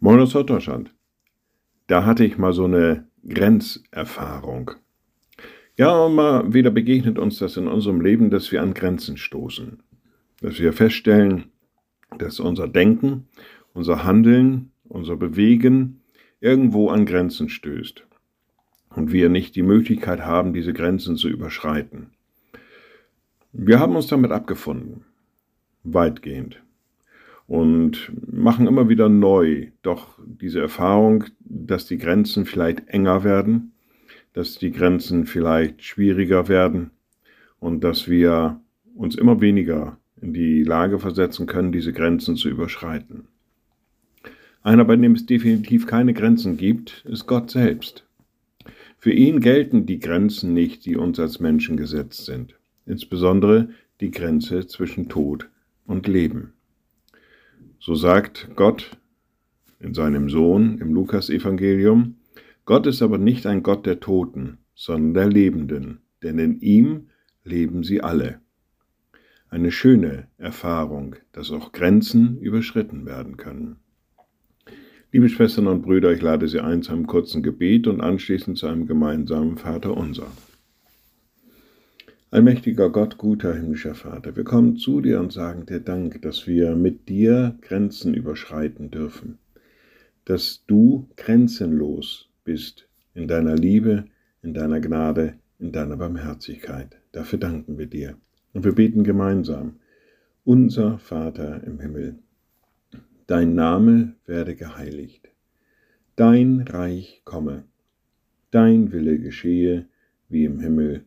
Moin aus Deutschland. Da hatte ich mal so eine Grenzerfahrung. Ja, immer wieder begegnet uns das in unserem Leben, dass wir an Grenzen stoßen. Dass wir feststellen, dass unser Denken, unser Handeln, unser Bewegen irgendwo an Grenzen stößt. Und wir nicht die Möglichkeit haben, diese Grenzen zu überschreiten. Wir haben uns damit abgefunden. Weitgehend und machen immer wieder neu doch diese Erfahrung, dass die Grenzen vielleicht enger werden, dass die Grenzen vielleicht schwieriger werden und dass wir uns immer weniger in die Lage versetzen können, diese Grenzen zu überschreiten. Einer, bei dem es definitiv keine Grenzen gibt, ist Gott selbst. Für ihn gelten die Grenzen nicht, die uns als Menschen gesetzt sind, insbesondere die Grenze zwischen Tod und Leben. So sagt Gott in seinem Sohn im Lukasevangelium, Gott ist aber nicht ein Gott der Toten, sondern der Lebenden, denn in ihm leben sie alle. Eine schöne Erfahrung, dass auch Grenzen überschritten werden können. Liebe Schwestern und Brüder, ich lade Sie ein zu einem kurzen Gebet und anschließend zu einem gemeinsamen Vater unser. Allmächtiger Gott, guter himmlischer Vater, wir kommen zu dir und sagen dir Dank, dass wir mit dir Grenzen überschreiten dürfen, dass du grenzenlos bist in deiner Liebe, in deiner Gnade, in deiner Barmherzigkeit. Dafür danken wir dir. Und wir beten gemeinsam, unser Vater im Himmel, dein Name werde geheiligt, dein Reich komme, dein Wille geschehe wie im Himmel